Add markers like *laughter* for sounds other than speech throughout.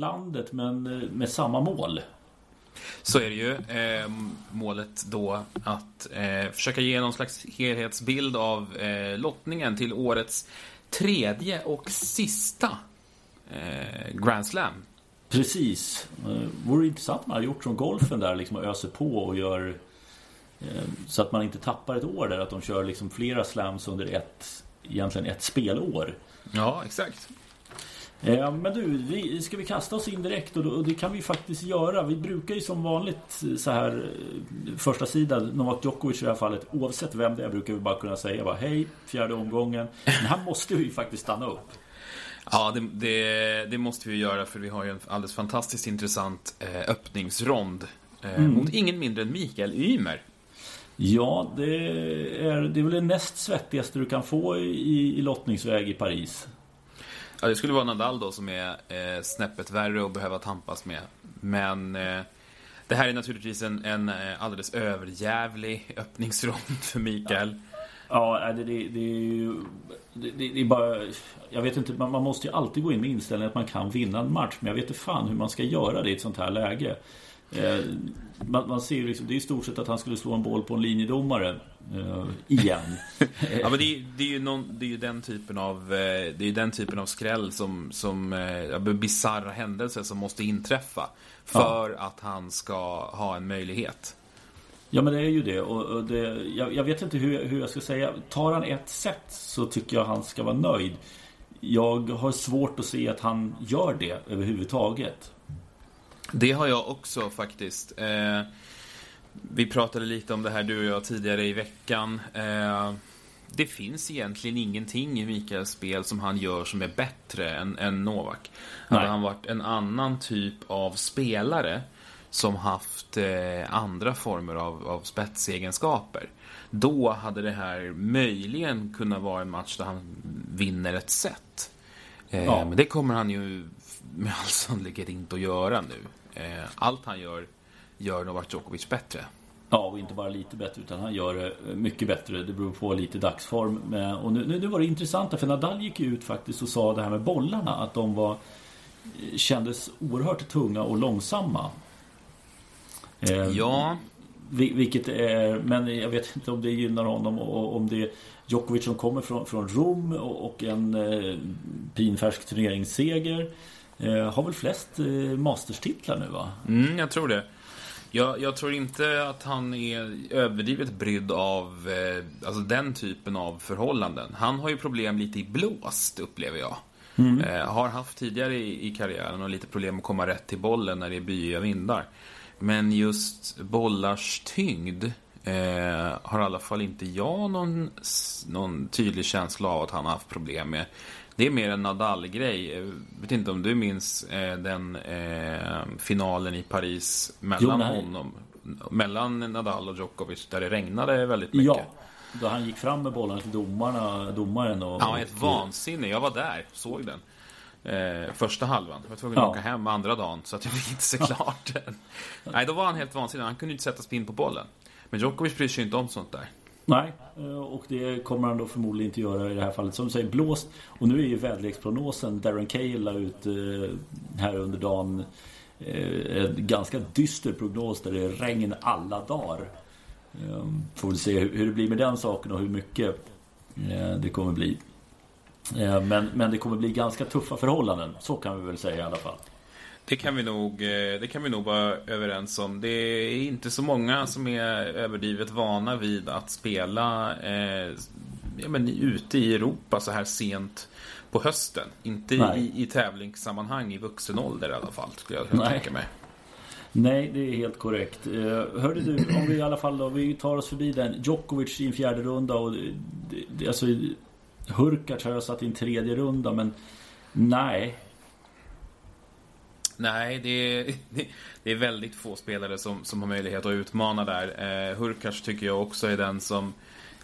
landet men eh, med samma mål. Så är det ju. Eh, målet då att eh, försöka ge någon slags helhetsbild av eh, lottningen till årets tredje och sista eh, Grand Slam. Precis. Eh, vore intressant man hade gjort som golfen där, liksom öser på och gör eh, så att man inte tappar ett år där, att de kör liksom flera slams under ett, egentligen ett spelår. Ja, exakt. Eh, men du, vi, ska vi kasta oss in direkt? Och, och det kan vi faktiskt göra. Vi brukar ju som vanligt så här eh, första sidan Novak Djokovic i det här fallet, oavsett vem det är, brukar vi bara kunna säga bara hej, fjärde omgången. Men här måste vi faktiskt stanna upp. Ja, det, det, det, måste vi göra för vi har ju en alldeles fantastiskt intressant eh, öppningsrond mm. mot ingen mindre än Mikael Ymer. Ja, det är, det är väl det näst svettigaste du kan få i, i lottningsväg i Paris. Ja, det skulle vara Nadal då som är eh, snäppet värre att behöva tampas med. Men eh, det här är naturligtvis en, en eh, alldeles överjävlig *laughs* öppningsrond för Mikael. Ja, ja det, det, det är ju... Det, det, är bara... Jag vet inte, man, man, måste ju alltid gå in med inställningen att man kan vinna en match. Men jag vet inte fan hur man ska göra det i ett sånt här läge. Eh, man, man, ser ju liksom, det är i stort sett att han skulle slå en boll på en linjedomare. Uh, igen. *laughs* ja, men det är, det är ju någon, det är den typen av eh, Det är den typen av skräll som, som uh, bisarra händelser som måste inträffa för ja. att han ska ha en möjlighet. Ja men det är ju det och, och det, jag, jag, vet inte hur, hur jag ska säga Tar han ett set så tycker jag han ska vara nöjd Jag har svårt att se att han gör det överhuvudtaget Det har jag också faktiskt eh, vi pratade lite om det här du och jag tidigare i veckan. Eh, det finns egentligen ingenting i Mikaels spel som han gör som är bättre än, än Novak. Hade han varit en annan typ av spelare som haft eh, andra former av, av spetsegenskaper. Då hade det här möjligen kunnat vara en match där han vinner ett set. Eh, ja. Men det kommer han ju med all sannolikhet inte att göra nu. Eh, allt han gör gör Novak Djokovic bättre. Ja, och inte bara lite bättre utan han gör det mycket bättre. Det beror på lite dagsform. Och nu, nu var det intressant för Nadal gick ut faktiskt och sa det här med bollarna. Att de var, kändes oerhört tunga och långsamma. Eh, ja. Vilket är, men jag vet inte om det gynnar honom och om det är Djokovic som kommer från, från Rom och en eh, pinfärsk turneringsseger. Eh, har väl flest eh, masterstitlar nu va? Mm, jag tror det. Jag, jag, tror inte att han är överdrivet brydd av eh, alltså den typen av förhållanden. Han har ju problem lite i blåst, upplever jag. Mm. Eh, har haft tidigare i, i, karriären och lite problem att komma rätt till bollen när det är byiga vindar. Men just bollars tyngd eh, har i alla fall inte jag någon, någon tydlig känsla av att han har haft problem med. Det är mer en Nadal-grej. Jag vet inte om du minns eh, den eh, finalen i Paris mellan jo, honom. Mellan Nadal och Djokovic där det regnade väldigt mycket. Ja, då han gick fram med bollen till domarna, domaren och... Ja, ett vansinne. Jag var där, såg den. Eh, första halvan. Jag var tvungen att ja. åka hem andra dagen så att jag fick inte se klart den. Nej, då var han helt vansinnig. Han kunde inte sätta spinn på bollen. Men Djokovic bryr sig inte om sånt där. Nej, eh, och det kommer han då förmodligen inte göra i det här fallet. Som du säger, blåst. Och nu är ju väderleksprognosen, Darren Cahill la ut eh, här under dagen eh, en ganska dyster prognos där det är regn alla dagar. Ehm, får väl se hur det blir med den saken och hur mycket det kommer bli. Ehm, men, men det kommer bli ganska tuffa förhållanden, så kan vi väl säga i alla fall. Det kan, vi nog, eh, det kan vi nog vara överens om. Det är inte så många som är överdrivet vana vid att spela eh, ja, men ute i Europa så här sent på hösten. Inte i, i tävlingssammanhang i vuxen ålder i alla fall, skulle jag Nej. tänka mig. Nej, det är helt korrekt. Eh, hörde du, om vi i alla fall då, vi tar oss förbi den. Djokovic i en fjärde runda och alltså Hurkacz har jag satt i en tredje runda men nej, Nej, det är, *laughs* det är väldigt få spelare som, som har möjlighet att utmana där. Eh, Hurkacz tycker jag också är den som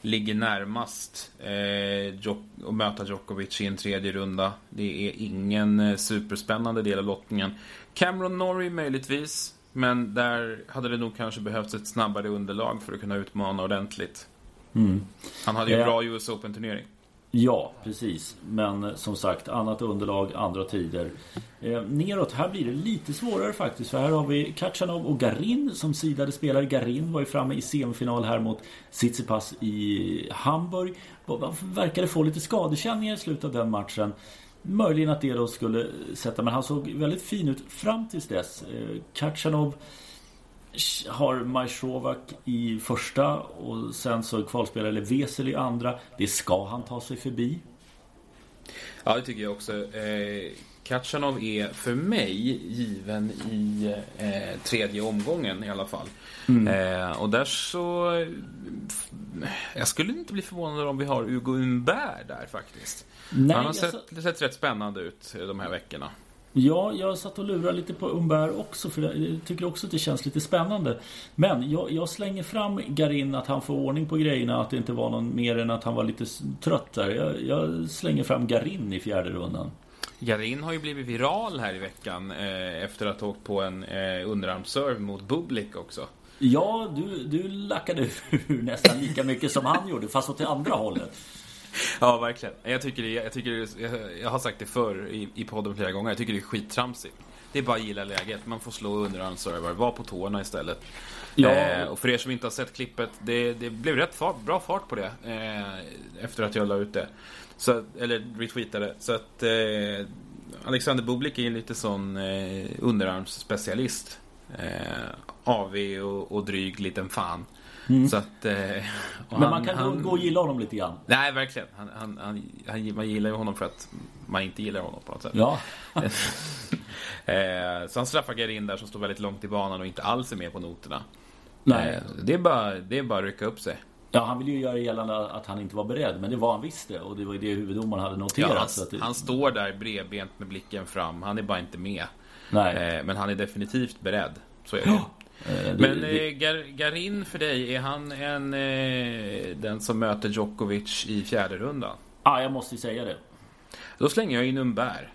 ligger närmast eh, att möta Djokovic i en tredje runda. Det är ingen eh, superspännande del av lottningen. Cameron Norrie möjligtvis, men där hade det nog kanske behövts ett snabbare underlag för att kunna utmana ordentligt. Mm. Han hade ju en bra US Open-turnering. Ja, precis. Men som sagt, annat underlag, andra tider. Eh, neråt, här blir det lite svårare faktiskt. För här har vi Kachanov och Garin som sidade spelare. Garin var ju framme i semifinal här mot Tsitsipas i Hamburg. Verkade få lite skadekänningar i slutet av den matchen. Möjligen att det då skulle sätta, men han såg väldigt fin ut fram tills dess. Eh, Kachanov har Majsrovak i första och sen så kvalspelar Vesel i andra. Det ska han ta sig förbi. Ja, det tycker jag också. Eh, Kachanov är för mig given i eh, tredje omgången i alla fall. Mm. Eh, och där så... Jag skulle inte bli förvånad om vi har Hugo Umberg där faktiskt. Nej, Han har sett, så... sett rätt spännande ut de här veckorna. Ja, jag satt och lurade lite på Umberg också för jag tycker också att det känns lite spännande. Men jag, jag, slänger fram Garin att han får ordning på grejerna, att det inte var någon mer än att han var lite trött där. Jag, jag slänger fram Garin i fjärde rundan. Garin har ju blivit viral här i veckan eh, efter att ha åkt på en eh, underarmsserve mot Bublik också. Ja, du, du lackade *laughs* ur nästan lika mycket som han gjorde, fast åt det andra hållet. *laughs* Ja, verkligen. Jag, tycker det, jag, tycker det, jag, jag har sagt det förr i, i podden flera gånger. Jag tycker det är skittramsigt. Det är bara att gilla läget. Man får slå underarmsservar. Var på tårna istället. Ja. Eh, och för er som inte har sett klippet. Det, det blev rätt fart, bra fart på det. Eh, efter att jag la ut det. Så, eller retweetade. Så att eh, Alexander Bublik är lite sån eh, underarmsspecialist. Eh, AV och, och dryg liten fan. Mm. Så att, eh, Men man kan han, gå och gilla honom lite grann. Nej, verkligen. Han, han, han, man gillar ju honom för att man inte gillar honom på något sätt. Ja. *laughs* eh, så han straffar in där som står väldigt långt i banan och inte alls är med på noterna. Nej. Eh, det, är bara, det är bara att rycka upp sig. Ja, han ville ju göra gällande att han inte var beredd, men det var han visst det. Och det var ju det huvuddomaren hade noterat. Ja, han, det... han, står där bredbent med blicken fram. Han är bara inte med. Nej. Men han är definitivt beredd. Så är det. *gasps* Eh, Men det, eh, Gar, Garin för dig, är han en, eh, den som möter Djokovic i fjärde rundan? Ja, ah, jag måste ju säga det. Då slänger jag in Umberg.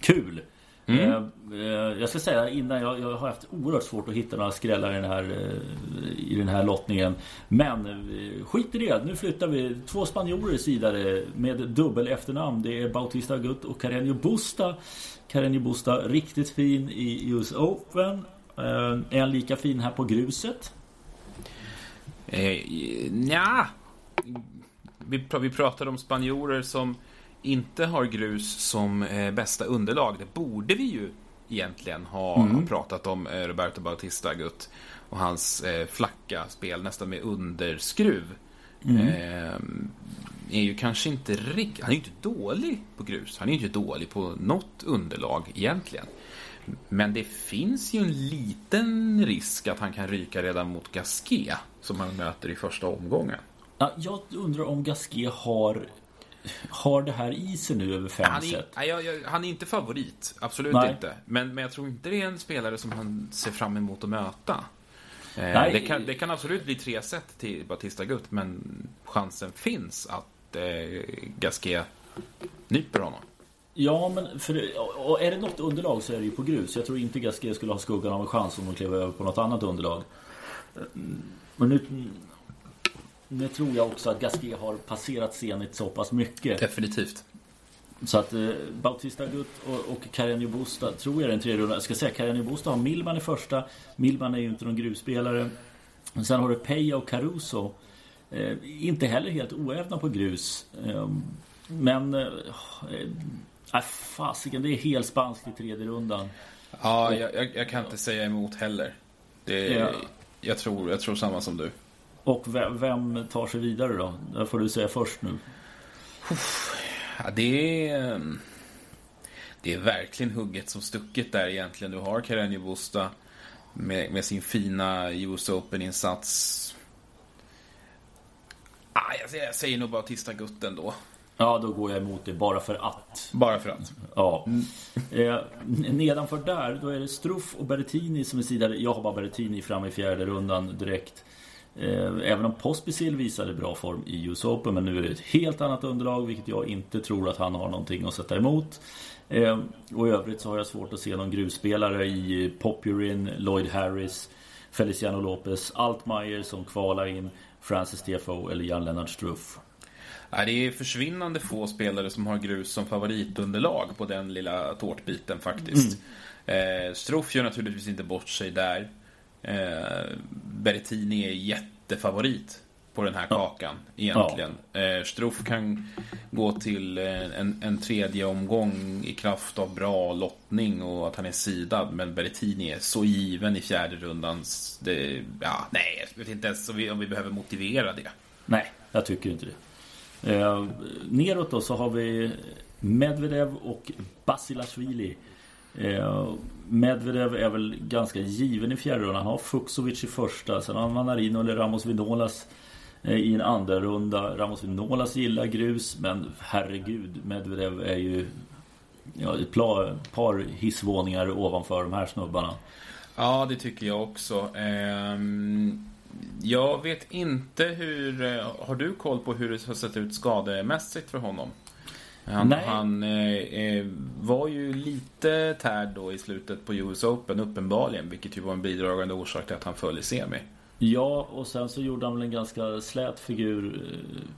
Kul! Mm. Eh, eh, jag ska säga innan, jag, jag, har haft oerhört svårt att hitta några skrällar i den här, eh, i den här lottningen. Men skit i det, nu flyttar vi två spanjorer vidare med dubbel efternamn. Det är Bautista Agut och Carreño Busta. Carreño Busta riktigt fin i US Open. Eh, är han lika fin här på gruset? Eh, ja. Vi, vi pratade om spanjorer som inte har grus som eh, bästa underlag. Det borde vi ju egentligen ha, mm. ha pratat om eh, Roberto Bautista Agut och hans eh, flacka spel nästan med underskruv. Mm. Eh, är ju kanske inte riktigt... Han är ju inte dålig på grus. Han är ju inte dålig på något underlag egentligen. Men det finns ju en liten risk att han kan ryka redan mot Gasquet som han möter i första omgången. Ja, jag undrar om Gasquet har har det här i sig nu över fem han är, set? Nej, han är inte favorit. Absolut nej. inte. Men, men jag tror inte det är en spelare som han ser fram emot att möta. Eh, det, kan, det kan absolut bli tre set till Batista Gutt, men chansen finns att eh, Gasquet nyper honom. Ja, men för, och är det något underlag så är det ju på grus. Jag tror inte Gasquet skulle ha skuggan av en chans om de klev över på något annat underlag. Men nu, nu tror jag också att Gasquet har passerat Zenit så pass mycket. Definitivt. Så att eh, Bautista Gutt och, och Carreño Busta tror jag är den tredje rundan. Jag ska säga Carreño Busta har Milman i första. Milman är ju inte någon grusspelare. Sen har du Peja och Caruso. Eh, inte heller helt oävna på grus. Eh, men eh, Nej, fasiken. Det är helt spanskt i tredje rundan. Ja, jag, jag, jag, kan inte säga emot heller. Det, ja. jag, tror, jag tror samma som du. Och vem, vem tar sig vidare då? Det får du säga först nu. Ja, det är... Det är verkligen hugget som stucket där egentligen. Du har Carreño Busta med, med, sin fina US Open-insats. Ah, jag, jag säger nog bara Tista Gutten då. Ja, då går jag emot det bara för att. Bara för att? Ja. Mm. Eh, nedanför där, då är det Struff och Berrettini som är sidade. Jag har bara Berrettini fram i fjärde rundan direkt. Eh, även om Pospisil visade bra form i US Open, men nu är det ett helt annat underlag, vilket jag inte tror att han har någonting att sätta emot. Eh, och i övrigt så har jag svårt att se någon gruvspelare i Popurin, Lloyd Harris, Feliciano Lopez, Altmaier som kvalar in, Francis TFO eller Jan Lennart Struff. Det är försvinnande få spelare som har grus som favoritunderlag på den lilla tårtbiten faktiskt. Mm. Eh, Struff gör naturligtvis inte bort sig där. Eh, Berrettini är jättefavorit på den här kakan egentligen. Ja. Eh, Struff kan gå till eh, en, en tredje omgång i kraft av bra lottning och att han är sidad. Men Berrettini är så given i fjärde rundans... Det, ja, nej, jag vet inte ens om vi, om vi behöver motivera det. Nej, jag tycker inte det. Eh, neråt då så har vi Medvedev och Basilashvili. Eh, Medvedev är väl ganska given i fjärde rundan. Han har Fuxovic i första. Sen har han Manarino eller Ramos Vinolas Eh, i en andra runda. Ramos Vinolas gillar grus men herregud Medvedev är ju ja, ett par hissvåningar ovanför de här snubbarna. Ja, det tycker jag också. Ehm, jag vet inte hur... Eh, har du koll på hur det har sett ut skademässigt för honom? Han, han eh, var ju lite tärd då i slutet på US Open uppenbarligen, vilket ju var en bidragande orsak till att han föll i semi. Ja, och sen så gjorde han väl en ganska slät figur eh,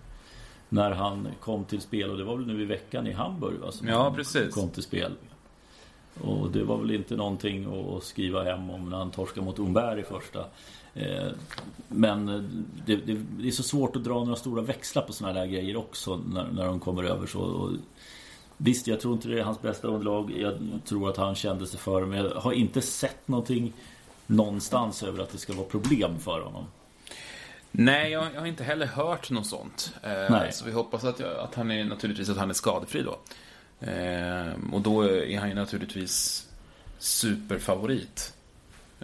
när han kom till spel. Och det var väl nu i veckan i Hamburg va, som ja, han precis. kom till spel. Och det var väl inte någonting att skriva hem om när han torskade mot Umberg i första. Eh, men det, det, det, är så svårt att dra några stora växlar på sådana här grejer också när, när de kommer över så. Och visst, jag tror inte det är hans bästa underlag. Jag tror att han kände sig för Men jag har inte sett någonting någonstans över att det ska vara problem för honom. Nej, jag, jag har inte heller hört något sånt. Eh. Så vi hoppas att, jag, att han är naturligtvis att han är skadefri då. Eh, och då är han ju naturligtvis superfavorit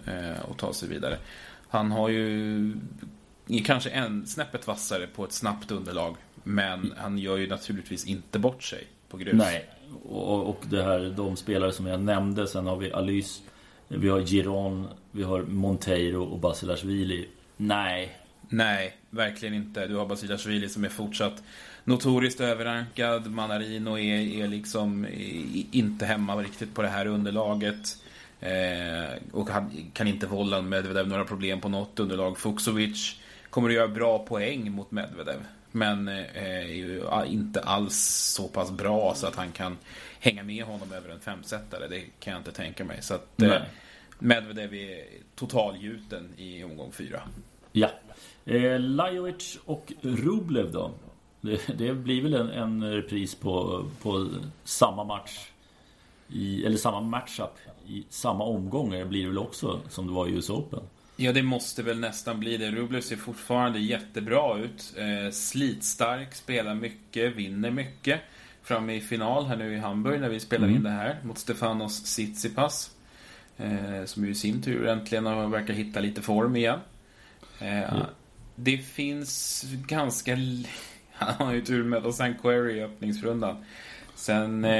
eh, att ta sig vidare. Han har ju kanske en snäppet vassare på ett snabbt underlag. Men han gör ju naturligtvis inte bort sig på grus. Nej, och, och det här, de spelare som jag nämnde. Sen har vi Alys vi har Giron, vi har Monteiro och Basilashvili. Nej. Nej, verkligen inte. Du har Basilashvili som är fortsatt notoriskt överrankad. Manarino är, är liksom inte hemma riktigt på det här underlaget. Eh, och kan inte vålla Medvedev några problem på något underlag. Fuksovic kommer att göra bra poäng mot Medvedev. Men eh, är ju inte alls så pass bra så att han kan hänga med honom över en femsetare. Det kan jag inte tänka mig. Så att, eh, Medvedev är totalgjuten i omgång fyra. Ja. Eh, Lajovic och Rublev då? Det, det blir väl en, en repris på, på samma match i, eller samma matchup i samma omgångar blir det väl också som det var i US Open? Ja, det måste väl nästan bli det. Rublev ser fortfarande jättebra ut. Eh, slitstark, spelar mycket, vinner mycket. Framme i final här nu i Hamburg när vi spelar mm. in det här mot Stefanos Tsitsipas. Eh, som ju i sin tur äntligen verkar hitta lite form igen. Eh, mm. Det finns ganska... *laughs* Han har ju tur med St. Query i öppningsrundan. Sen eh,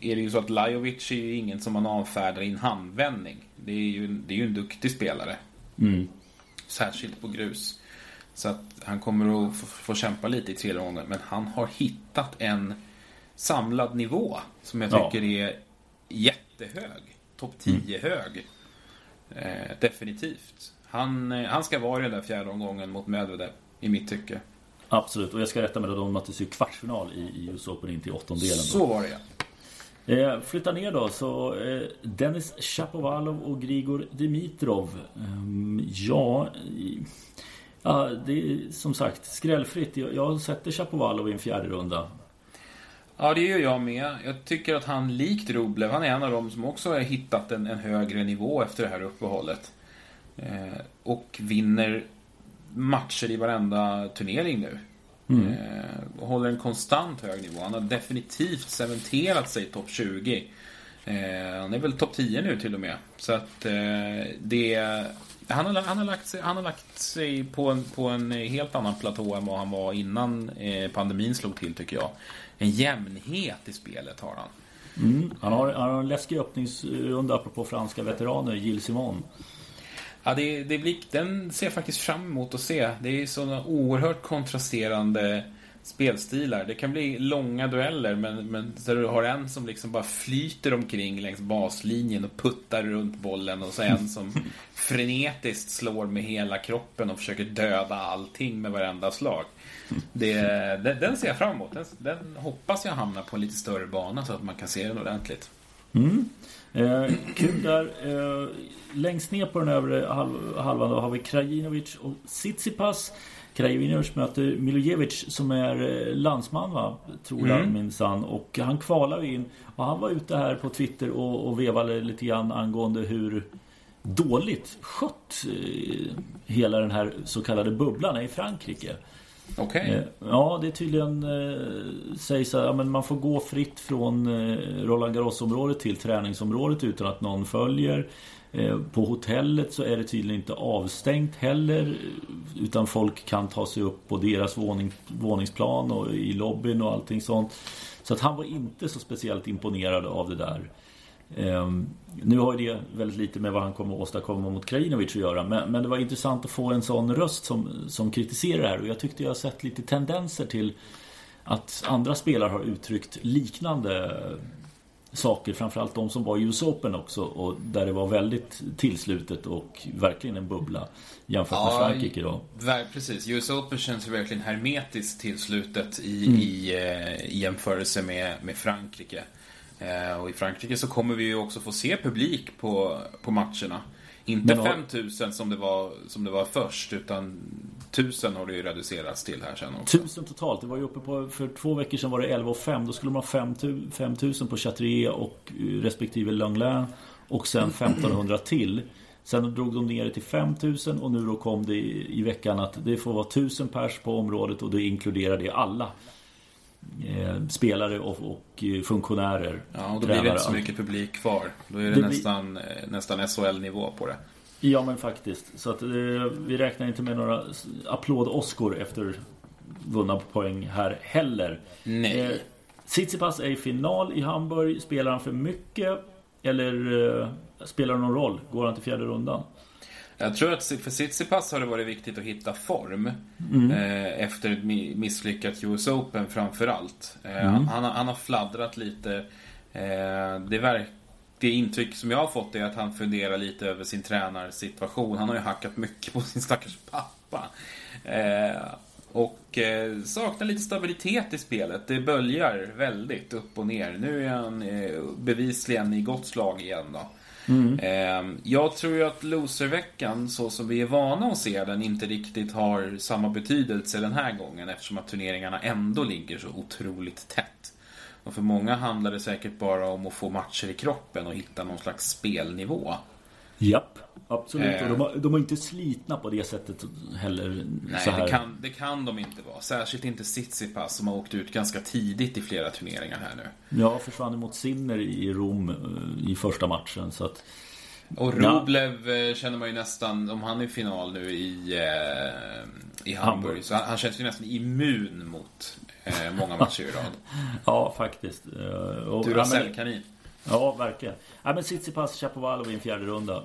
är det ju så att Lajovic är ju ingen som man avfärdar i en handvändning. Det är ju, det är ju en duktig spelare. Mm. Särskilt på grus. Så att han kommer att få, få kämpa lite i tredje omgången. Men han har hittat en samlad nivå som jag tycker ja. är jättehög topp 10 mm. hög. Eh, definitivt. Han, eh, han ska vara i den där fjärde omgången mot Medvedev, i mitt tycke. Absolut, och jag ska rätta med att de möttes ju kvartsfinal i, US Open, inte i åttondelen. Så var det ja. Eh, flytta ner då, så eh, Dennis Shapovalov och Grigor Dimitrov. Eh, ja, ja, det är som sagt skrällfritt. Jag, jag sätter Shapovalov i en fjärde runda. Ja, det gör jag med. Jag tycker att han likt Rublev, han är en av dem som också har hittat en, en högre nivå efter det här uppehållet. Eh, och vinner matcher i varenda turnering nu. Mm. Eh, håller en konstant hög nivå. Han har definitivt cementerat sig i topp 20. Eh, han är väl topp 10 nu till och med. Så att eh, det... Han har, han, har lagt sig, han har lagt sig på en, på en helt annan platå än vad han var innan eh, pandemin slog till tycker jag en jämnhet i spelet har han. Mm. Han, har, han har en läskig öppningsrunda apropå franska veteraner, Gilles Simon. Ja, det, det blir, den ser jag faktiskt fram emot att se. Det är sådana oerhört kontrasterande spelstilar. Det kan bli långa dueller men, men så du har en som liksom bara flyter omkring längs baslinjen och puttar runt bollen och så en *laughs* som frenetiskt slår med hela kroppen och försöker döda allting med varenda slag. Det, den, den ser jag fram emot. Den, den hoppas jag hamnar på en lite större bana så att man kan se den ordentligt. Mm. Eh, kul där. Eh, längst ner på den övre halvan då har vi Krajinovic och Tsitsipas. Krajinovic möter Milojevic som är eh, landsman va? Tror jag mm. minsann. Och han kvalar in. Och han var ute här på Twitter och, och vevade lite grann angående hur dåligt skött eh, hela den här så kallade bubblan är i Frankrike. Okej. Okay. Ja, det är tydligen eh, sägs att ja, men man får gå fritt från eh, Roland Garros-området till träningsområdet utan att någon följer. Eh, på hotellet så är det tydligen inte avstängt heller utan folk kan ta sig upp på deras våning, våningsplan och i lobbyn och allting sånt. Så att han var inte så speciellt imponerad av det där. Um, nu har ju det väldigt lite med vad han kommer att åstadkomma mot Krajinovic att göra men, men, det var intressant att få en sån röst som, som kritiserar det här och jag tyckte jag sett lite tendenser till att andra spelare har uttryckt liknande saker, framförallt de som var i US Open också och där det var väldigt tillslutet och verkligen en bubbla jämfört med ja, Frankrike då. Precis, US Open känns ju verkligen hermetiskt tillslutet i, mm. i, eh, i jämförelse med, med Frankrike. Eh, och i Frankrike så kommer vi ju också få se publik på, på matcherna. Inte Men, 5000 som det, var, som det var först, utan 1000 har det ju reducerats till här sen också. 1000 totalt. Det var ju uppe på, för två veckor sedan var det 11 och 5. Då skulle man ha 5000 på Chatrier och eh, respektive Langlin. Och sen 1500 till. Sen drog de ner det till 5000 och nu då kom det i, i veckan att det får vara 1000 pers på området och det inkluderar det alla spelare och, och, eh, funktionärer. Ja, och då blir det inte så mycket publik kvar. Då är det, det nästan, blir... Eh, nästan SHL-nivå på det. Ja, men faktiskt. Så att eh, vi räknar inte med några applåd-Oscar efter vunna poäng här heller. Nej. Eh, Tsitsipas är i final i Hamburg. Spelar han för mycket? Eller eh, spelar det någon roll? Går han till fjärde rundan? Jag tror att för Tsitsipas har det varit viktigt att hitta form mm. eh, efter ett misslyckat US Open framförallt. Eh, mm. han, han, har fladdrat lite. Eh, det, verk, det intryck som jag har fått är att han funderar lite över sin tränarsituation. Han har ju hackat mycket på sin stackars pappa. Eh, och eh, saknar lite stabilitet i spelet. Det böljar väldigt upp och ner. Nu är han eh, bevisligen i gott slag igen då. Mm. Eh, jag tror ju att loserveckan, så som vi är vana att se den, inte riktigt har samma betydelse den här gången eftersom att turneringarna ändå ligger så otroligt tätt. Och för många handlar det säkert bara om att få matcher i kroppen och hitta någon slags spelnivå. Japp, absolut. Eh, och de, har, de är inte slitna på det sättet heller. Nej, Det, kan, det kan de inte vara. Särskilt inte Tsitsipas som har åkt ut ganska tidigt i flera turneringar här nu. Ja, försvann mot Sinner i Rom eh, i första matchen. Så att, och Rublev ja. Eh, känner man ju nästan, om han är i final nu i, i Hamburg, så han, han, känns ju nästan immun mot många matcher i rad. *laughs* ja, faktiskt. Och, Duracell-kanin. Ja, verkligen. Ja, men Tsitsipas, Chapovalov i en fjärde runda.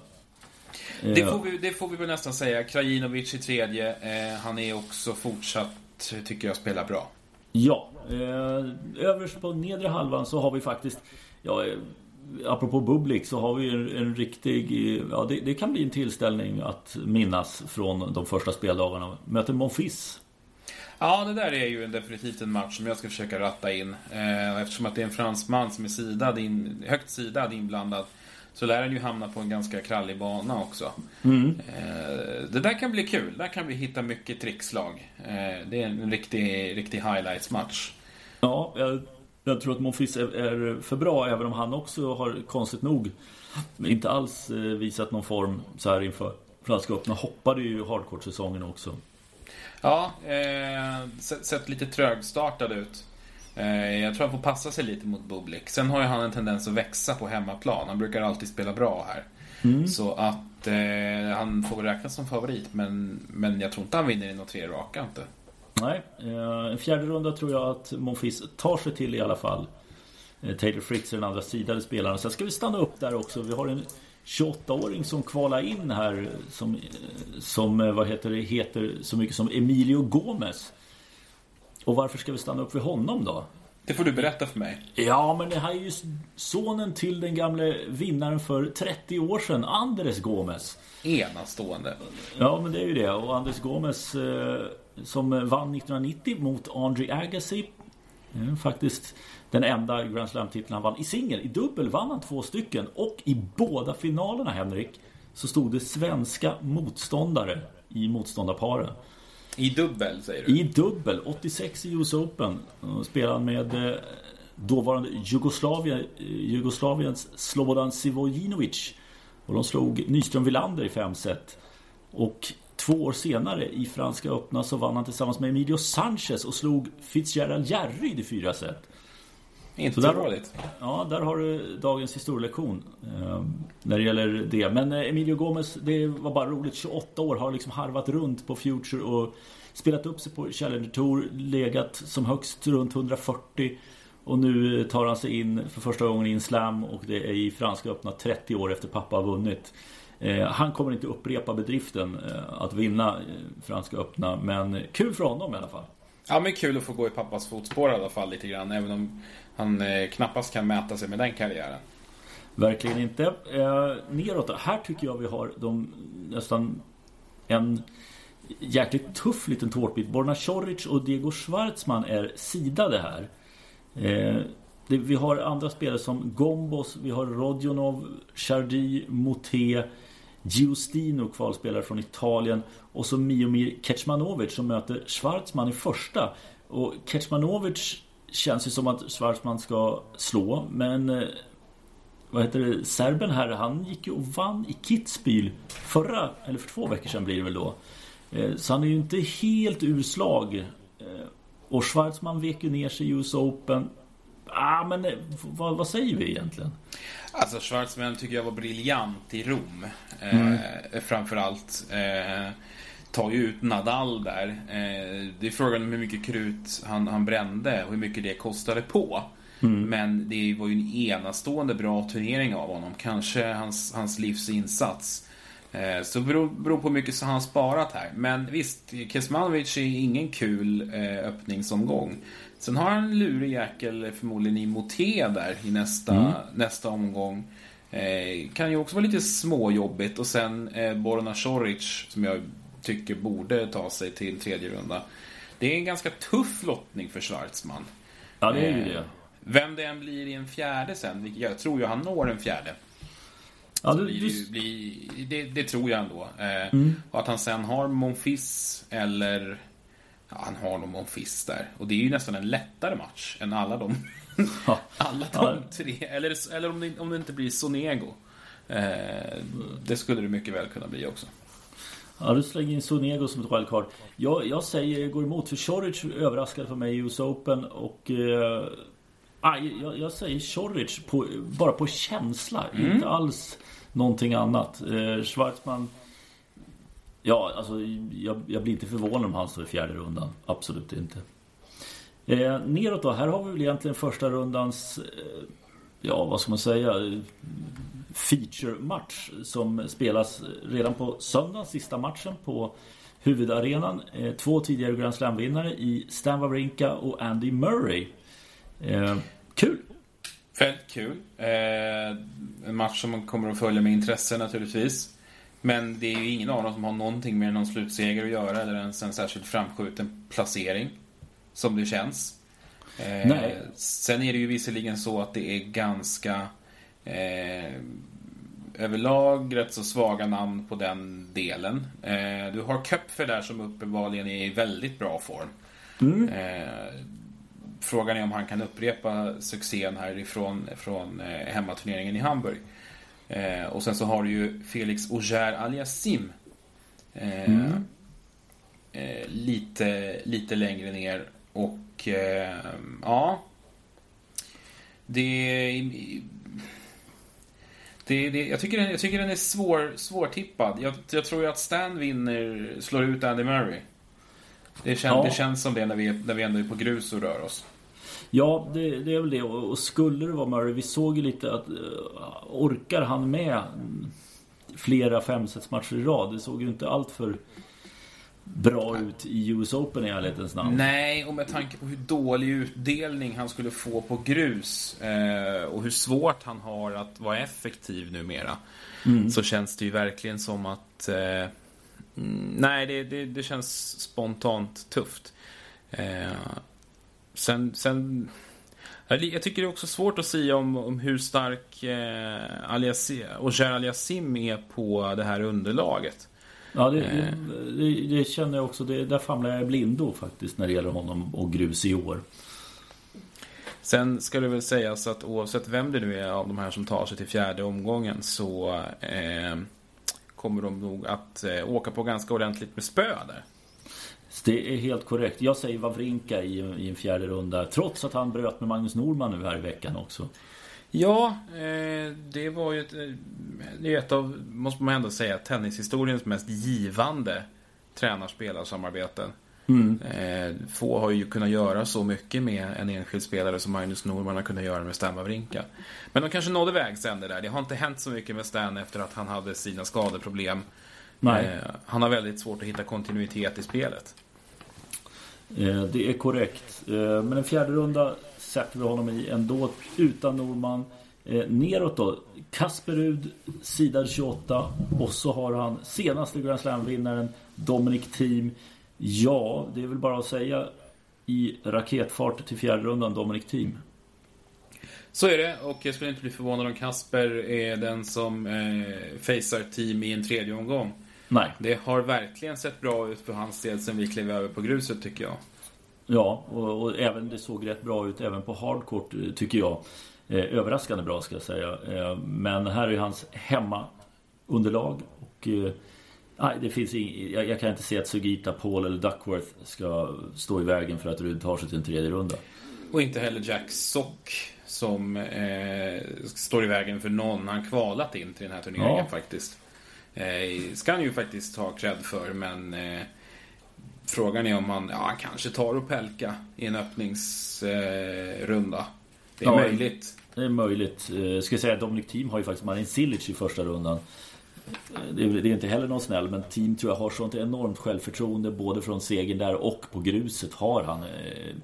Det får, vi, det får vi väl nästan säga. Krajinovic i tredje. Eh, han är också fortsatt, tycker jag, spelar bra. Ja. Eh, överst på nedre halvan så har vi faktiskt... Ja, eh, apropå Bublik så har vi en, en riktig... Ja, det, det, kan bli en tillställning att minnas från de första speldagarna. Möter Monfils Ja, det där är ju definitivt en match som jag ska försöka ratta in. Eh, eftersom att det är en fransman som är sidad in, högt sidad inblandad så lär den ju hamna på en ganska krallig bana också. Mm. Eh, det där kan bli kul. Där kan vi hitta mycket trickslag. Eh, det är en riktig, riktig highlights-match. Ja, jag, jag, tror att Monfils är, är, för bra även om han också har konstigt nog inte alls visat någon form så här inför Franska öppna. Hoppade ju hardcourt-säsongen också. Ja, eh, sett lite trögstartad ut. Eh, jag tror han får passa sig lite mot Bublik. Sen har ju han en tendens att växa på hemmaplan. Han brukar alltid spela bra här. Mm. Så att eh, han får väl räknas som favorit. Men, men jag tror inte han vinner i några tre raka inte. Nej, eh, en fjärde runda tror jag att Monfils tar sig till i alla fall. Eh, Taylor Fritz är den andra sidade spelaren. Sen ska vi stanna upp där också. Vi har en 28-åring som kvalar in här som, som vad heter det, heter så mycket som Emilio Gomez. Och varför ska vi stanna upp vid honom då? Det får du berätta för mig. Ja, men det här är ju sonen till den gamle vinnaren för 30 år sedan, Andres Gomes. Enastående. Ja, men det är ju det. Och Andres Gomes eh, som vann 1990 mot Andre Agassi. Eh, faktiskt den enda Grand Slam-titeln han vann i singel. I dubbel vann han två stycken. Och i båda finalerna, Henrik, så stod det svenska motståndare i motståndarparen. I dubbel säger du? I dubbel. 86 i US Open. Spelade han med eh, dåvarande Jugoslavien, eh, Jugoslaviens Slobodan Sivojinovic. Och de slog Nyström Villander i fem set. Och två år senare i Franska öppna så vann han tillsammans med Emilio Sanchez och slog Fitzgerald Järryd i fyra set. Inte så dåligt. Ja, där har du dagens historielektion eh, när det gäller det. Men eh, Emilio Gomez, det var bara roligt. 28 år, har liksom harvat runt på Future och spelat upp sig på Challenger Tour. Legat som högst runt 140. Och nu tar han sig in för första gången i en slam och det är i Franska öppna 30 år efter pappa har vunnit. Eh, han kommer inte upprepa bedriften eh, att vinna eh, Franska öppna men kul för honom i alla fall. Ja men kul att få gå i pappas fotspår i alla fall lite grann även om han eh, knappast kan mäta sig med den karriären. Verkligen inte. Eh, neråt då. Här tycker jag vi har de nästan en jäkligt tuff liten tårtbit. Borna Coric och Diego Schwartzman är sidade här. Eh, det, vi har andra spelare som Gombos, vi har Rodionov, Chardy, Moté, Giustino kvalspelare från Italien och så Miomir Kecmanovic som möter Schwartzman i första. Och Kecmanovic känns ju som att Schwarzman ska slå. Men eh, vad heter det? Serben här, han gick ju och vann i Kitzbühel förra, eller för två veckor sedan blir det väl då. Eh, så han är ju inte helt ur slag. Eh, och Schwarzman vek ju ner sig i US Open. Ah, men vad, vad, säger vi egentligen? Alltså Schwarzman tycker jag var briljant i Rom. Mm. Eh, framförallt. Eh, tar ju ut Nadal där. Eh, det är frågan om hur mycket krut han, han brände och hur mycket det kostade på. Mm. Men det var ju en enastående bra turnering av honom. Kanske hans, hans livs insats. Eh, så det beror, beror på hur mycket han har sparat här. Men visst, Kesmanovic är ingen kul eh, öppningsomgång. Sen har han en lurig jäkel förmodligen i Moté där i nästa, mm. nästa omgång. Eh, kan ju också vara lite småjobbigt. Och sen eh, Borna Šorić som jag tycker borde ta sig till tredje runda. Det är en ganska tuff lottning för Schwarzman. Ja, det är ju det. Eh, vem det än blir i en fjärde sen, jag tror ju han når en fjärde. Ja, det, blir, blir, det, det, tror jag ändå. Eh, mm. Och att han sen har Monfils eller... Ja, han har nog Monfils där. Och det är ju nästan en lättare match än alla de, *laughs* alla de tre. Eller, eller om, det, om det inte blir Sonego. Eh, det skulle det mycket väl kunna bli också. Ja, du slänger in Sonego som ett wildcard. Jag, jag säger, går emot, för Choric överraskade för mig i US Open och... Eh, jag, jag säger Choric på, bara på känsla, mm. inte alls någonting annat. Eh, Schwarzman... Ja, alltså jag, jag, blir inte förvånad om han står i fjärde rundan. Absolut inte. Eh, neråt då, här har vi väl egentligen första rundans... Eh, ja, vad ska man säga? feature-match som spelas redan på söndag, sista matchen på huvudarenan. Eh, två tidigare Grand Slam-vinnare i Stan Wawrinka och Andy Murray. Eh, kul! Väldigt kul. Eh, en match som man kommer att följa med intresse naturligtvis. Men det är ju ingen av dem som har någonting med någon slutseger att göra eller ens en särskilt framskjuten placering. Som det känns. Eh, Nej. Sen är det ju visserligen så att det är ganska Eh, överlag rätt så svaga namn på den delen. Eh, du har Köpfer där som uppenbarligen är i väldigt bra form. Mm. Eh, frågan är om han kan upprepa succén härifrån från eh, hemmaturneringen i Hamburg. Eh, och sen så har du ju Felix Auger Aliasim. Eh, mm. lite, lite längre ner. Och eh, ja. Det det, det, jag, tycker den, jag tycker den är svår, svårtippad. Jag, jag tror ju att Stan vinner, slår ut Andy Murray. Det, kän, ja. det känns som det när vi, när vi ändå är på grus och rör oss. Ja, det, det, är väl det. Och skulle det vara Murray, vi såg ju lite att uh, orkar han med flera femsetsmatcher i rad? Det såg ju inte allt för bra ut i US Open i ärlighetens namn. Nej, och med tanke på hur dålig utdelning han skulle få på grus eh, och hur svårt han har att vara effektiv numera. Mm. Så känns det ju verkligen som att... Eh, mm, nej, det, det, det, känns spontant tufft. Eh, sen... sen jag tycker det är också svårt att säga om, om hur stark eh, Aliassim, Oger Aliassim är på det här underlaget. Ja, det, eh. det, det, känner jag också. Det, där famlar jag blindo faktiskt när det gäller honom och grus i år. Sen ska det väl sägas att oavsett vem det nu är av de här som tar sig till fjärde omgången så eh, kommer de nog att eh, åka på ganska ordentligt med spö där. Det är helt korrekt. Jag säger Wawrinka i, i en fjärde runda. Trots att han bröt med Magnus Norman nu här i veckan också. Ja, eh, det var ju ett, eh, det är ett av, måste man ändå säga, tennishistoriens mest givande tränarspelarsamarbeten. Mm. Eh, få har ju kunnat göra så mycket med en enskild spelare som Magnus Norman har kunnat göra med Stan Wawrinka. Men de kanske nådde vägs ände där. Det har inte hänt så mycket med Stan efter att han hade sina skadeproblem. Nej. Han har väldigt svårt att hitta kontinuitet i spelet. Det är korrekt. Men en fjärde runda sätter vi honom i ändå utan Norman. Eh, neråt då. Kasperud, sida 28. Och så har han senaste Grand Slam-vinnaren Dominic Thiem. Ja, det är väl bara att säga i raketfart till fjärde rundan Dominic Thiem. Så är det och jag skulle inte bli förvånad om Kasper är den som eh, facear team i en tredje omgång. Nej. Det har verkligen sett bra ut för hans del sen vi klev över på gruset tycker jag. Ja, och, och, även det såg rätt bra ut även på hardcourt tycker jag. Eh, överraskande bra ska jag säga. Eh, men här är hans hemmaunderlag. Och, eh, det finns ing, jag, jag, kan inte se att Sugita, Paul eller Duckworth ska stå i vägen för att Rud tar sig till en tredje runda. Och inte heller Jack Sock som eh, står i vägen för någon han kvalat in till den här turneringen ja. faktiskt. Eh, ska han ju faktiskt ha cred för men eh, Frågan är om han, ja, han kanske tar Opelka i en öppningsrunda. Eh, det är ja, möjligt. Det är möjligt. Eh, ska jag säga att Dominic Team har ju faktiskt Marin Cilic i första rundan. Eh, det är, det är, inte heller någon snäll men Team tror jag har sånt enormt självförtroende både från segern där och på gruset har han eh,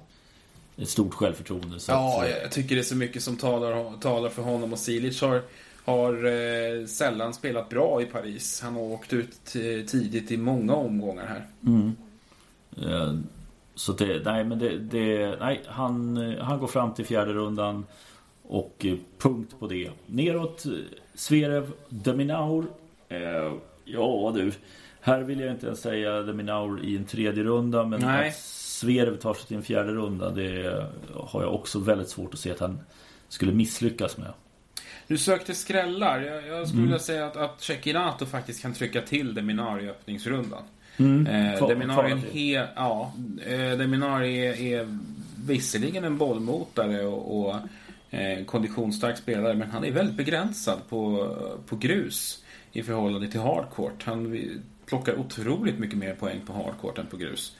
ett stort självförtroende. ja, att, jag tycker det är så mycket som talar, talar för honom och Cilic har har eh, sällan spelat bra i Paris. Han har åkt ut tidigt i många omgångar här. Mm. Eh, så det, nej men det, det, nej han, han går fram till fjärde rundan och eh, punkt på det. Neråt Sverev Deminaur. Eh, ja du, här vill jag inte ens säga Deminaur i en tredje runda men nej. att Sverev tar sig till en fjärde runda det har jag också väldigt svårt att se att han skulle misslyckas med. Du sökte skrällar. Jag, jag skulle mm. vilja säga att, att Cecchinato faktiskt kan trycka till Deminar i öppningsrundan. Mm. Eh, Deminar är, he, ja, eh, Deminar är, är visserligen en bollmotare och, och eh, konditionsstark spelare men han är väldigt begränsad på, på grus i förhållande till hardcourt. Han plockar otroligt mycket mer poäng på hardcourt än på grus.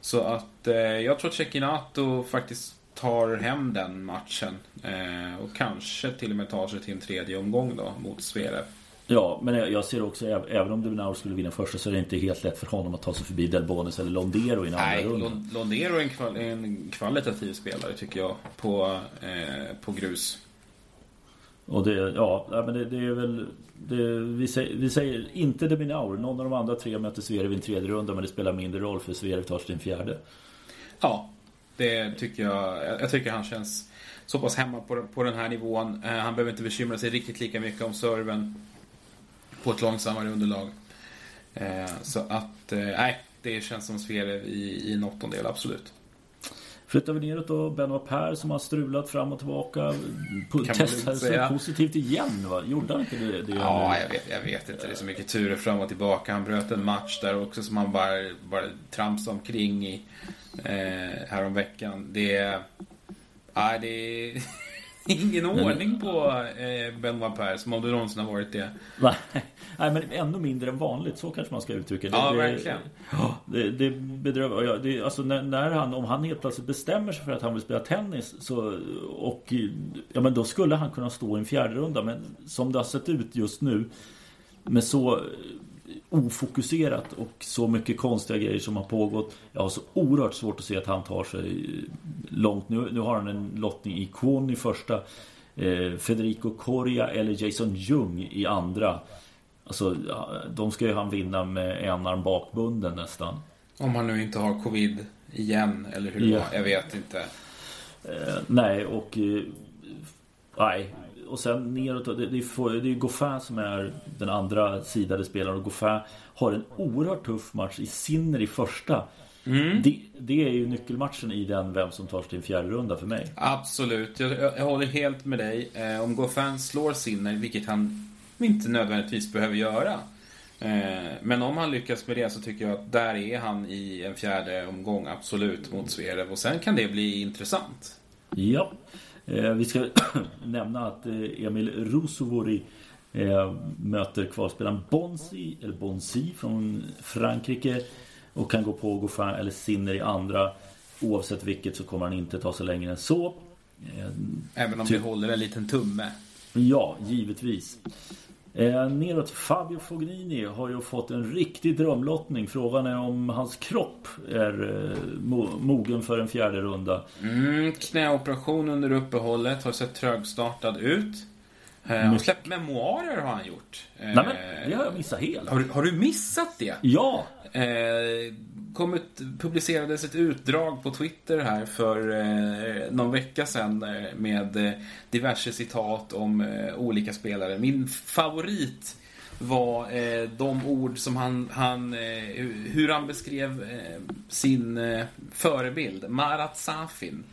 Så att eh, jag tror att Cecchinato faktiskt tar hem den matchen. Eh, och kanske till och med tar sig till en tredje omgång då mot Zverev. Ja, men jag ser också även om Dunaur skulle vinna första så är det inte helt lätt för honom att ta sig förbi Delbonis eller Londero i en andra runda. Nej, Londero är en, kval en, kvalitativ spelare tycker jag på, eh, på grus. Och det, ja, men det, det är väl det, vi, säger, vi säger inte Deminaur. Någon av de andra tre möter Zverev i en tredje runda men det spelar mindre roll för Zverev tar en fjärde. Ja, det tycker jag. Jag tycker han känns så pass hemma på, på den här nivån. Eh, han behöver inte bekymra sig riktigt lika mycket om serven på ett långsammare underlag. Eh, så att, eh, nej, det känns som Zverev i, i en åttondel, absolut. Flyttar vi neråt då, Benoit Per som har strulat fram och tillbaka. Testade sig positivt igen va? Gjorde han inte det? det ja, jag vet, jag vet inte. Det är så mycket turer fram och tillbaka. Han bröt en match där också som han bara, bara tramsade omkring i eh, häromveckan. Det... Nej, det... *laughs* *laughs* Ingen ordning på eh, Benoit Per som om det någonsin har varit det. *laughs* Nej, men ännu mindre än vanligt. Så kanske man ska uttrycka det. Ja, det, verkligen. Det, det bedrövar. Ja, det, alltså när, när, han, om han helt plötsligt bestämmer sig för att han vill spela tennis så, och ja, men då skulle han kunna stå i en fjärde runda. Men som det har sett ut just nu med så ofokuserat och så mycket konstiga grejer som har pågått. Jag har så oerhört svårt att se att han tar sig långt. Nu, nu har han en lottning i Kwon i första. Eh, Federico Coria eller Jason Jung i andra. Alltså, de ska ju han vinna med en arm bakbunden nästan. Om han nu inte har covid igen, eller hur det var. Jag vet inte. Eh, nej, och... Eh, nej. Och sen neråt, det, det, är, det är Goffin som är den andra sidade spelaren. Och Goffin har en oerhört tuff match i Sinner i första. Mm. Det, det, är ju nyckelmatchen i den vem som tar sig till en fjärde runda för mig. Absolut, jag, jag, jag håller helt med dig. Eh, om Goffin slår Sinner, vilket han inte nödvändigtvis behöver göra. Eh, men om han lyckas med det så tycker jag att där är han i en fjärde omgång absolut mot Zverev. Och sen kan det bli intressant. Ja, vi ska *coughs* nämna att eh, Emil Rusovori möter kvalspelaren Bonsi, eller Bonsi från Frankrike. Och kan gå på Goffin eller Sinner i andra. Oavsett vilket så kommer han inte ta sig längre än så. Även om det håller en liten tumme. Ja, givetvis. Eh, neråt Fabio Fognini har ju fått en riktig drömlottning. Frågan är om hans kropp är eh, mo mogen för en fjärde runda. Mm, knäoperation under uppehållet. Har sett trögstartad ut. Eh, han har släppt memoarer har han gjort. Nej men, det har jag missat helt. Har, har du missat det? Ja! Eh, kommit, publicerades ett utdrag på Twitter här för eh, någon vecka sedan eh, med eh, diverse citat om eh, olika spelare. Min favorit var eh, de ord som han, han eh, hur han beskrev sin förebild, Marat Safin.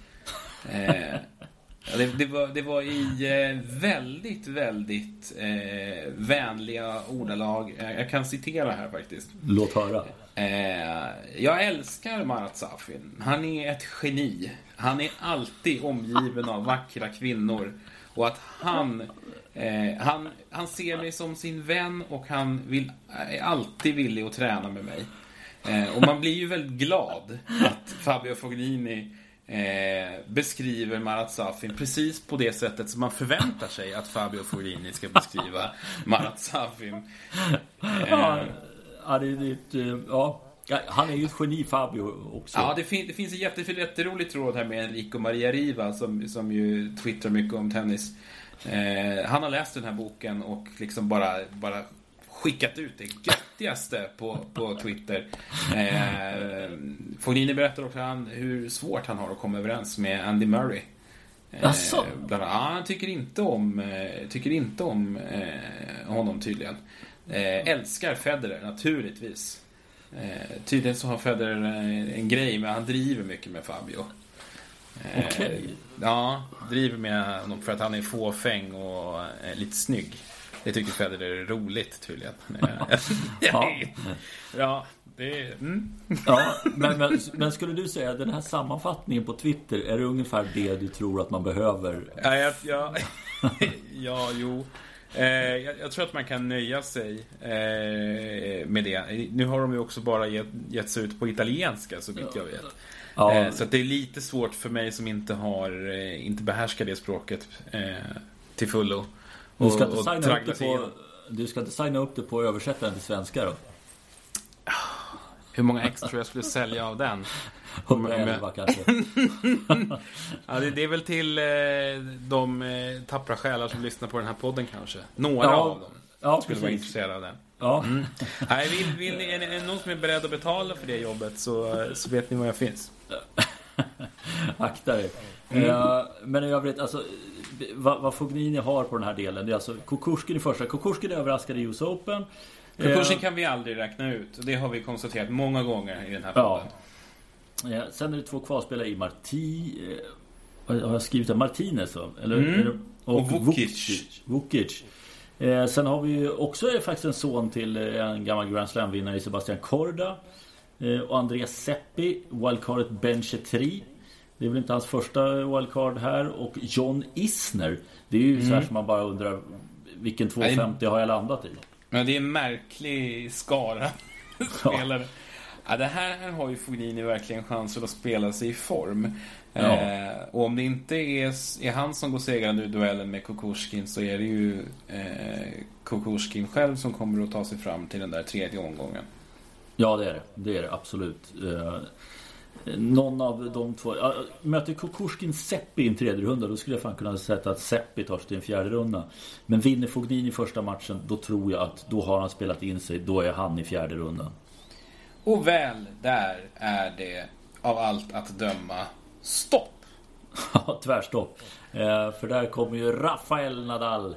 Det, det, var, det var i väldigt, väldigt eh, vänliga ordalag. Jag kan citera här faktiskt. Låt höra. Eh, jag älskar Marat Safin. Han är ett geni. Han är alltid omgiven av vackra kvinnor. Och att han, eh, han, han ser mig som sin vän och han vill, är alltid villig att träna med mig. Eh, och man blir ju väldigt glad att Fabio Fognini eh, beskriver Marat Safin precis på det sättet som man förväntar sig att Fabio Fognini ska beskriva *laughs* Marat Safin. Eh, Ja, det, det, eh, ja. Han är ju ett geni Fabio också. Ja, det, fin det finns en jätte, jätterolig tråd här med Enrico Maria Riva som, som ju twittrar mycket om tennis. Eh, han har läst den här boken och liksom bara, bara skickat ut det göttigaste på, på Twitter. Eh, Fognini berättar också han, hur svårt han har att komma överens med Andy Murray. Eh, Asså? Bland, ja, han tycker inte om, eh, tycker inte om eh, honom tydligen. Eh, älskar Federer naturligtvis. Eh, tydligen så har Federer en, en grej men han driver mycket med Fabio. Eh, Okej. Okay. Ja, driver med honom för att han är fåfäng och eh, lite snygg. Det tycker Federer är roligt tydligen. *laughs* ja. ja, det är... Mm. ja men, men, men, skulle du säga den här sammanfattningen på Twitter, är det ungefär det du tror att man behöver? Ja, ja, ja, *laughs* ja jo. Eh, jag, jag, tror att man kan nöja sig eh, med det. Nu har de ju också bara gett, sig ut på italienska så vitt jag vet. Ja. Eh, så det är lite svårt för mig som inte har eh, inte behärskar det språket eh, till fullo. Och, du, ska inte signa upp det på, du ska inte signa upp det på översättaren till svenska då? Hur många ex tror jag skulle sälja av den? *laughs* 111 kanske. *laughs* ja, det, det, är väl till eh, de eh, tappra själar som lyssnar på den här podden kanske. Några ja, av dem ja, skulle precis. vara intresserade av den. Ja. Mm. Nej, vill, vill ni, är, är någon som är beredd att betala för det jobbet så, så vet ni var jag finns. *laughs* Akta dig. Mm. Uh, men i övrigt, alltså vad, vad Fognini har på den här delen det är alltså Kukushkin i första. Kukushkin överraskade i US Open. Kukushkin kan vi aldrig räkna ut. Det har vi konstaterat många gånger i den här podden. Ja. Ja, sen är det två kvalspelare i Marti... Eh, har jag skrivit? Martinez Eller, mm. och, och Vukic. Vukic. Eh, sen har vi ju också är faktiskt en son till eh, en gammal Grand Slam-vinnare Sebastian Korda. Eh, och Andreas Seppi, wildcardet Ben Chetri. Det är väl inte hans första wildcard här. Och John Isner. Det är ju mm. så här mm. som man bara undrar vilken 250 har jag landat i? Men det är en märklig skara *laughs* spelare. Ja, det här har ju Fognini verkligen chansen att spela sig i form. Ja. Eh, och om det inte är, är han som går segrande ur duellen med Kukushkin så är det ju eh, Kukushkin själv som kommer att ta sig fram till den där tredje omgången. Ja, det är det. Det är det absolut. Eh, någon av de två. Ja, möter Kukushkin Seppi i en tredje runda då skulle jag fan kunna sätta att Seppi tar sig till en fjärde runda. Men vinner Fognini första matchen då tror jag att då har han spelat in sig. Då är han i fjärde rundan. Och väl där är det av allt att döma stopp. *laughs* Ja, tvärstopp. Eh, för där kommer ju Rafael Nadal.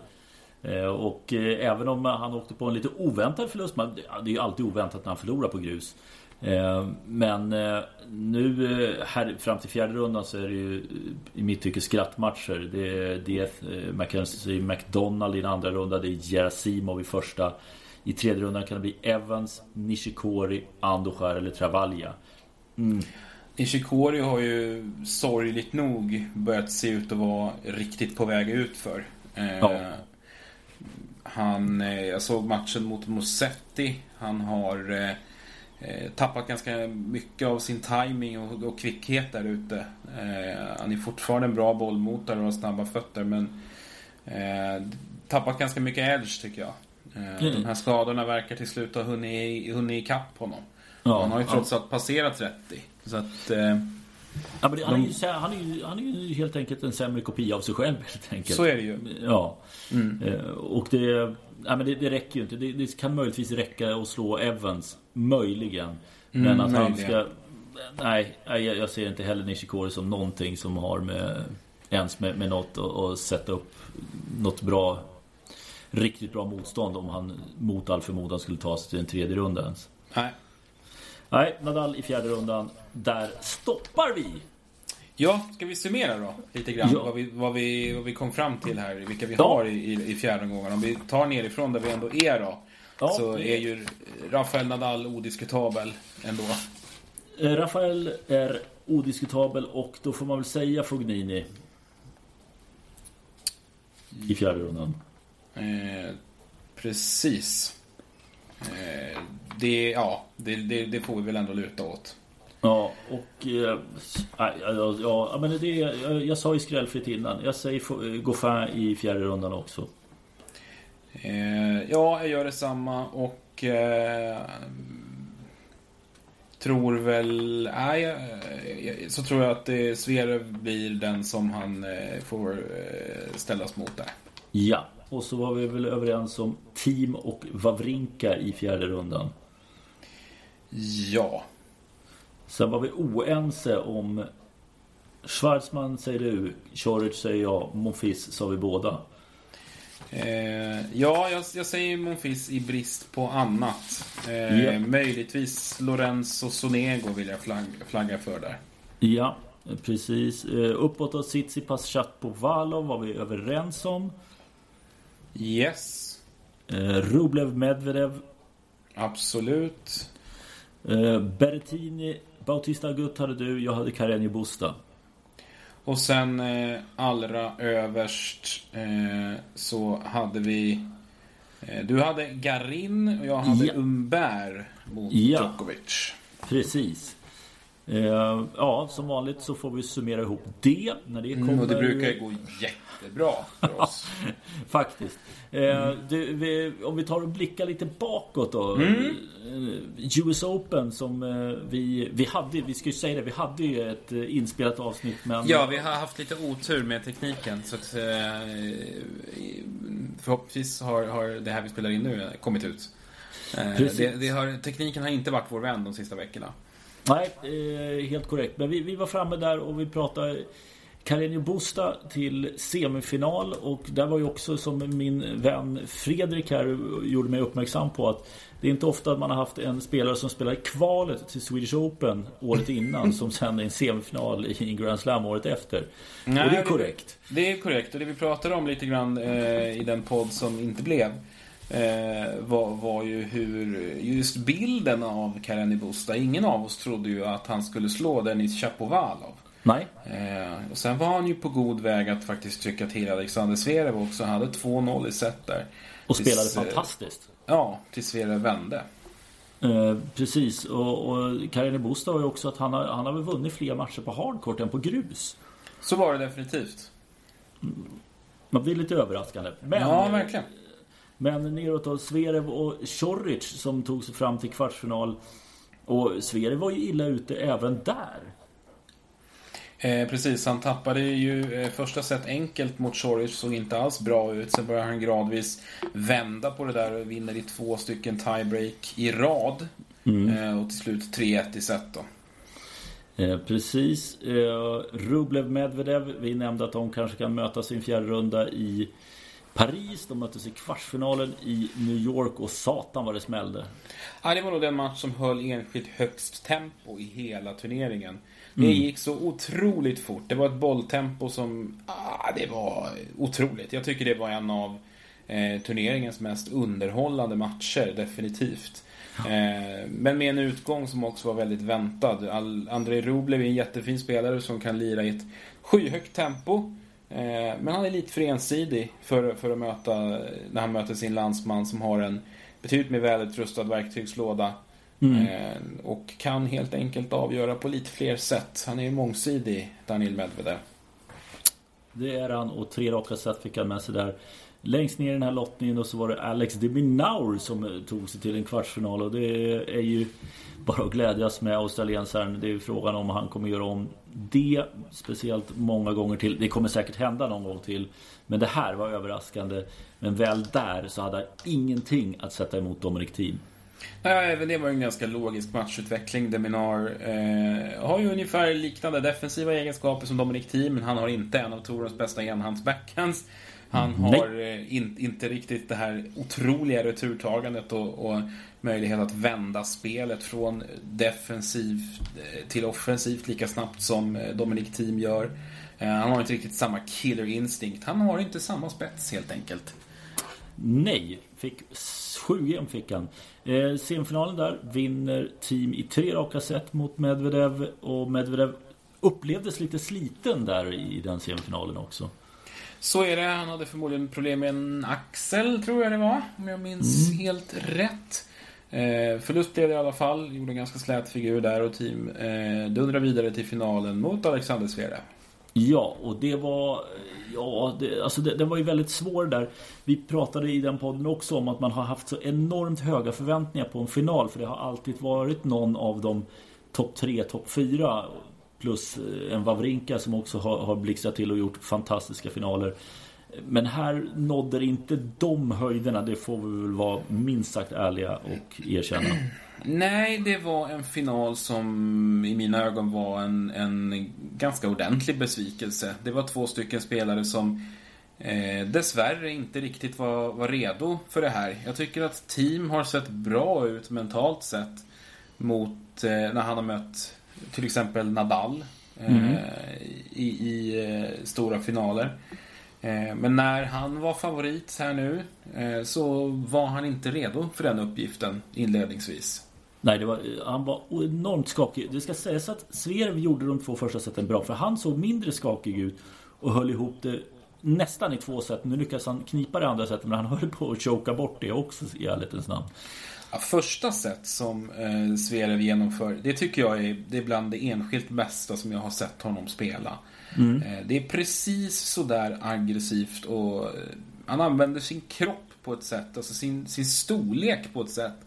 Eh, och eh, även om han åkte på en lite oväntad förlust. Man, det är ju alltid oväntat när han förlorar på grus. Eh, men eh, nu eh, här fram till fjärde rundan så är det ju i mitt tycke skrattmatcher. Det är Dieth, eh, Mackenzie McDonald i den andra rundan. Det är Gerasimov i första. I tredje rundan kan det bli Evans, Nishikori, Andojar eller Travaglia. Mm. Nishikori har ju sorgligt nog börjat se ut att vara riktigt på väg ut för. Eh, Ja. Han, jag såg matchen mot Musetti. Han har eh, eh, tappat ganska mycket av sin timing och, och kvickhet där ute. Eh, han är fortfarande en bra bollmotare och har snabba fötter men eh, tappat ganska mycket edge tycker jag. Eh, Mm. De här skadorna verkar till slut ha hunnit, hunnit ikapp honom. Ja, han har ju trots allt passerat 30. Så att... Ja, men det, han, är ju, han, är ju, han är ju helt enkelt en sämre kopia av sig själv *laughs* helt enkelt. Så är det ju. Ja. Mm. Eh, Och det, nej, men det, det räcker ju inte. Det, det kan möjligtvis räcka att slå Evans. Möjligen. Men Mm, att han möjligen. ska... Nej, jag jag ser inte heller Nishikori som någonting som har med... Ens med, med något att att sätta upp något bra... Riktigt bra motstånd om han mot all förmodan skulle ta sig till en tredje runda ens. Nej. Nej, Nadal i fjärde rundan. Där stoppar vi! Ja, ska vi summera då? Lite grann Ja. vad, vi, vad, vi, vad vi kom fram till här, vilka vi Ja. har i, i, i fjärde omgången. Om vi tar nerifrån där vi ändå är då. Ja, så är ju Rafael Nadal odiskutabel ändå. Eh, Rafael är odiskutabel och då får man väl säga Fognini. I fjärde rundan. Eh, precis. Eh, det, ja, det, det, det får vi väl ändå luta åt. Ja, och... Nej, ja, ja, men det, jag, jag sa ju skrällfritt innan. Jag säger eh, Goffin i fjärde rundan också. Ja, jag gör detsamma och eh, tror väl... Nej, eh, så tror jag att eh, Zverev blir den som han får ställas mot där. Ja, och så var vi väl överens om Team och Wawrinka i fjärde rundan. Ja. Sen var vi oense om Schwarzman säger du, Choric säger jag, Monfils sa vi båda. Eh, ja, jag, jag säger Monfils i brist på annat. Eh, Ja. Möjligtvis Lorenzo Sonego vill jag flagg, flagga för där. Ja, precis. Eh, Uppåt och Tsitsipas Chapovalov var vi överens om. Yes, Eh, Rublev Medvedev. absolut. Eh, Berrettini, Bautista Agut hade du, jag hade Carreño Busta. Och sen eh, allra överst eh, så hade vi... Eh, du hade Garin och jag hade Ja. Umber mot Ja. Djokovic. Precis. Eh, ja, som vanligt så får vi summera ihop det när det kommer. Mm, och det brukar *laughs* gå jättebra för oss. Faktiskt. Eh, du, vi, om vi tar och blickar lite bakåt då. Mm. Eh, US Open som eh, vi, vi hade, vi ska ju säga det, vi hade ju ett inspelat avsnitt men... Ja, vi har haft lite otur med tekniken. Så att, eh, förhoppningsvis har, har det här vi spelar in nu kommit ut. Precis. det, det har, tekniken har inte varit vår vän de sista veckorna. Nej, eh, helt korrekt. Men vi, vi var framme där och vi pratade Carreño Busta till semifinal och där var ju också som min vän Fredrik här gjorde mig uppmärksam på att det är inte ofta att man har haft en spelare som spelar i kvalet till Swedish Open året innan *laughs* som sen är en semifinal i en Grand Slam året efter. Nej, och det är det- korrekt. Det är korrekt och det vi pratade om lite grann eh, i den podd som inte blev var, var ju hur just bilden av Kareni Busta. Ingen av oss trodde ju att han skulle slå Denis Chapovalov. Nej, Eh, och sen var han ju på god väg att faktiskt trycka till Alexander Zverev också. Han hade 2-0 i set där. och Tills, spelade eh, fantastiskt. Ja, tills Zverev vände. Eh, precis, och, och Karine Busta har ju också att han har, han har väl vunnit fler matcher på hardcourt än på grus. Så var det definitivt. Men det är lite överraskande. Men, ja, verkligen. Men neråt då, Zverev och Choric som tog sig fram till kvartsfinal. Och Zverev var ju illa ute även där. Eh, precis, han tappade ju eh, första set enkelt mot Choric, såg inte alls bra ut. Sen börjar han gradvis vända på det där och vinner i två stycken tiebreak i rad. Mm. Eh, och till slut 3-1 i set då. Eh, precis. Eh, Rublev Medvedev, vi nämnde att de kanske kan mötas i en fjärde runda i Paris. De möttes i kvartsfinalen i New York och satan vad det smällde. Ja, det var nog den match som höll enskilt högst tempo i hela turneringen. Det mm. gick så otroligt fort. Det var ett bolltempo som... Ah, det var otroligt. Jag tycker det var en av eh, turneringens mest underhållande matcher, definitivt. Eh, men med en utgång som också var väldigt väntad. Andrei Rublev är en jättefin spelare som kan lira i ett skyhögt tempo. Eh, men han är lite för ensidig för, för att möta, när han möter sin landsman som har en betydligt mer välutrustad verktygslåda. Mm. Eh, och kan helt enkelt avgöra på lite fler sätt. Han är ju mångsidig, Daniel Medvedev. Det är han och tre raka set fick han med sig där. Längst ner i den här lottningen då så var det Alex de Minaur som eh, tog sig till en kvartsfinal och det är ju bara att glädjas med australiensaren. Det är ju frågan om han kommer göra om det speciellt många gånger till. Det kommer säkert hända någon gång till. Men det här var överraskande. Men väl där så hade han ingenting att sätta emot Dominic Thiem. Nej, även det var en ganska logisk matchutveckling. Deminar eh, har ju ungefär liknande defensiva egenskaper som Dominic Thiem, men han har inte en av Torons bästa enhandsbackhands. Han har eh, in, inte riktigt det här otroliga returtagandet och, och, möjlighet att vända spelet från defensivt eh, till offensivt lika snabbt som eh, Dominic Thiem gör. Han har inte riktigt samma killer instinct. Han har inte samma spets helt enkelt. Nej, fick sju game fick han. Eh, semifinalen där vinner Team i tre raka set mot Medvedev och Medvedev upplevdes lite sliten där i den semifinalen också. Så är det. Han hade förmodligen problem med en axel, tror jag det var. Om jag minns mm. helt rätt. Eh, förlust blev det i alla fall. Gjorde en ganska slät figur där och team eh, dundrar vidare till finalen mot Alexander Zverev. Ja, och det var... Ja, det, alltså det, den var ju väldigt svår där. Vi pratade i den podden också om att man har haft så enormt höga förväntningar på en final. För det har alltid varit någon av de topp tre, topp fyra Plus eh, en Wawrinka som också har, har blixtrat till och gjort fantastiska finaler. Men här nådde inte de höjderna. Det får vi väl vara minst sagt ärliga och erkänna. Nej, det var en final som i mina ögon var en, en ganska ordentlig besvikelse. Det var två stycken spelare som eh, dessvärre inte riktigt var, var redo för det här. Jag tycker att team har sett bra ut mentalt sett mot eh, när han har mött till exempel Nadal mm. eh, i, i eh, stora finaler. Eh, men när han var favorit här nu så var han inte redo för den uppgiften inledningsvis. Nej, det var, han var enormt skakig. Det ska sägas att Zverev gjorde de två första seten bra för han såg mindre skakig ut och höll ihop det nästan i två set. Nu lyckades han knipa det andra setet men han höll på att choka bort det också i ärlighetens namn. Ja, första set som eh, Zverev genomför, det tycker jag är, det är bland det enskilt bästa som jag har sett honom spela. Mm. Eh, det är precis sådär aggressivt och eh, han använder sin kropp på ett sätt, alltså sin, sin storlek på ett sätt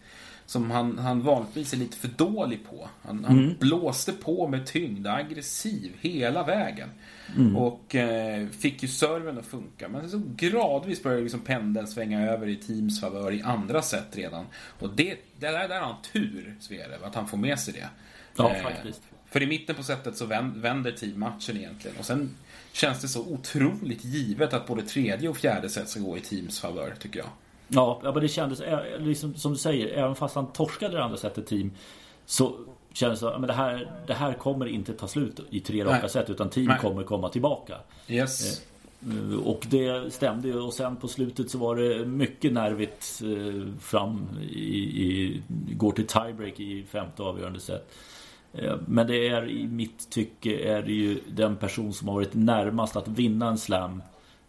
som han, han vanligtvis är lite för dålig på. Han, mm. han blåste på med tyngd, aggressiv hela vägen. Mm. Och eh, fick ju serven att funka. Men så gradvis började liksom pendeln svänga över i teams favör i andra sätt redan. Och det, det där, där har han tur, Zverev, att han får med sig det. Ja, eh, faktiskt. För i mitten på sättet så vänder team matchen egentligen. Och sen känns det så otroligt givet att både tredje och fjärde set ska gå i teams favör, tycker jag. Ja, men det kändes, liksom, som du säger, även fast han torskade det andra sättet team så kändes det att det här, det här kommer inte ta slut i tre raka set utan team Nej. kommer komma tillbaka. Yes. Eh, och det stämde ju och sen på slutet så var det mycket nervigt eh, fram i, i går till tiebreak i femte avgörande set. Eh, men det är i mitt tycke är det ju den person som har varit närmast att vinna en slam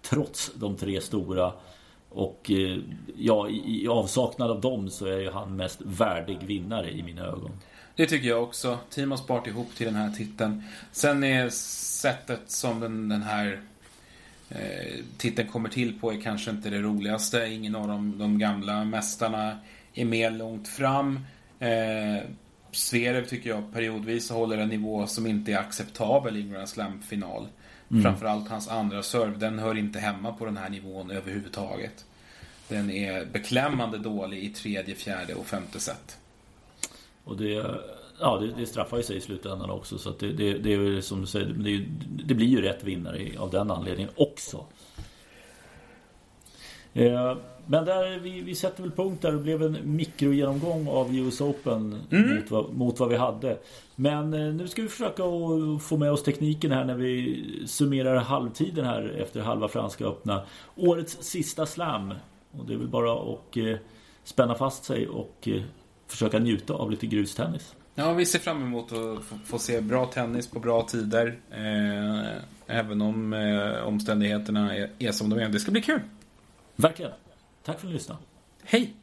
trots de tre stora och eh, ja, i, avsaknad av dem så är ju han mest värdig vinnare i mina ögon. Det tycker jag också. Team har sparat ihop till den här titeln. Sen är sättet som den, den här eh, titeln kommer till på är kanske inte det roligaste. Ingen av de, de gamla mästarna är med långt fram. Eh, Zverev tycker jag periodvis håller en nivå som inte är acceptabel i en Grand Slam-final. Mm. Framförallt hans andra serve, den hör inte hemma på den här nivån överhuvudtaget. Den är beklämmande dålig i tredje, fjärde och femte set. Och det, ja, det, det straffar ju sig i slutändan också. Så det, det, det, är som du säger, det, det, blir ju rätt vinnare av den anledningen också. Eh, men där, vi, vi sätter väl punkt där. Det blev en mikrogenomgång av US Open mm. mot, vad, mot vad vi hade. Men eh, nu ska vi försöka att få med oss tekniken här när vi summerar halvtiden här efter halva Franska öppna. Årets sista slam. Och det är väl bara att eh, spänna fast sig och eh, försöka njuta av lite grustennis. Ja, vi ser fram emot att få, få se bra tennis på bra tider. Eh, även om eh, omständigheterna är, är som de är. Det ska bli kul. Verkligen. Tack för att ni lyssnade. Hej!